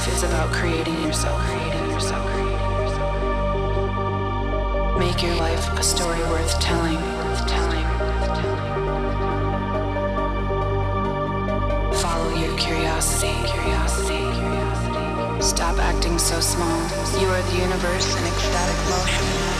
Life is about creating yourself. creating yourself, creating yourself. Make your life a story worth telling. worth telling Follow your curiosity, curiosity. Curiosity. Stop acting so small. You are the universe in ecstatic motion.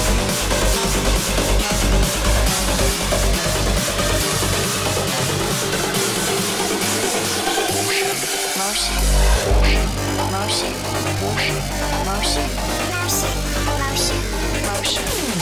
Mercy, mercy, mercy, mercy, mercy, mercy, mercy.